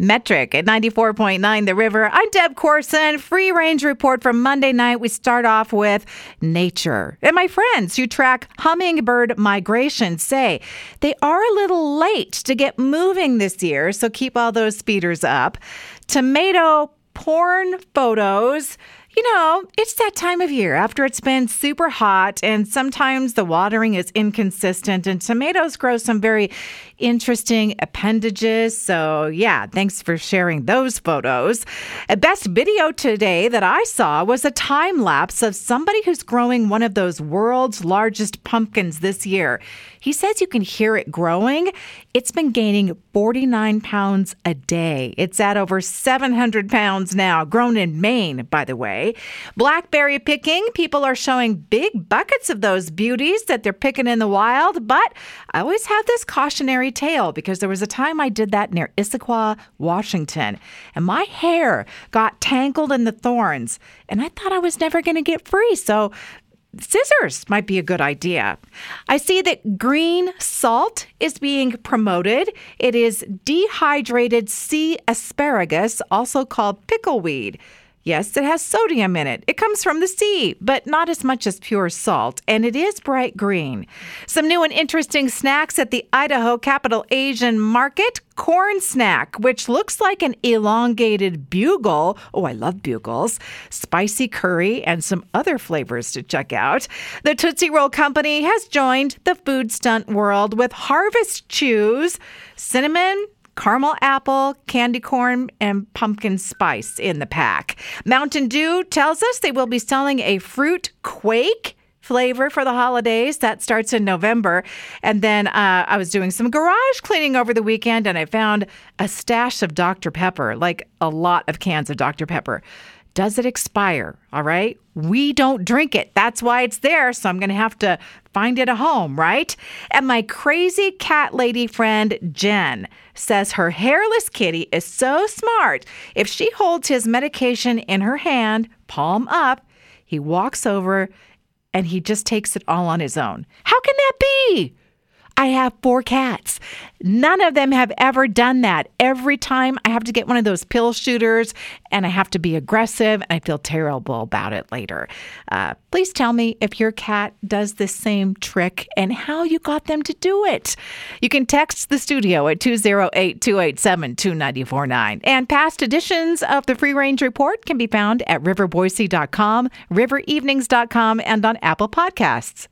Metric at 94.9 The River. I'm Deb Corson. Free range report from Monday night. We start off with nature. And my friends who track hummingbird migration say they are a little late to get moving this year, so keep all those speeders up. Tomato porn photos you know, it's that time of year after it's been super hot, and sometimes the watering is inconsistent, and tomatoes grow some very interesting appendages. So, yeah, thanks for sharing those photos. A best video today that I saw was a time lapse of somebody who's growing one of those world's largest pumpkins this year. He says you can hear it growing. It's been gaining 49 pounds a day. It's at over 700 pounds now, grown in Maine, by the way. Blackberry picking, people are showing big buckets of those beauties that they're picking in the wild, but I always have this cautionary tale because there was a time I did that near Issaquah, Washington, and my hair got tangled in the thorns, and I thought I was never going to get free. So scissors might be a good idea. I see that green salt is being promoted. It is dehydrated sea asparagus, also called pickleweed. Yes, it has sodium in it. It comes from the sea, but not as much as pure salt, and it is bright green. Some new and interesting snacks at the Idaho Capital Asian Market corn snack, which looks like an elongated bugle. Oh, I love bugles. Spicy curry and some other flavors to check out. The Tootsie Roll Company has joined the food stunt world with Harvest Chews, cinnamon, caramel apple, candy corn, and pumpkin spice in the pack. Mountain Dew tells us they will be selling a fruit quake flavor for the holidays. That starts in November. And then uh, I was doing some garage cleaning over the weekend and I found a stash of Dr. Pepper, like a lot of cans of Dr. Pepper. Does it expire? All right. We don't drink it. That's why it's there. So I'm going to have to find it a home, right? And my crazy cat lady friend, Jen, says her hairless kitty is so smart. If she holds his medication in her hand, palm up, he walks over and he just takes it all on his own. How can that be? I have four cats. None of them have ever done that. Every time I have to get one of those pill shooters and I have to be aggressive I feel terrible about it later. Uh, please tell me if your cat does this same trick and how you got them to do it. You can text the studio at 208 287 2949. And past editions of the Free Range Report can be found at riverboise.com, riverevenings.com, and on Apple Podcasts.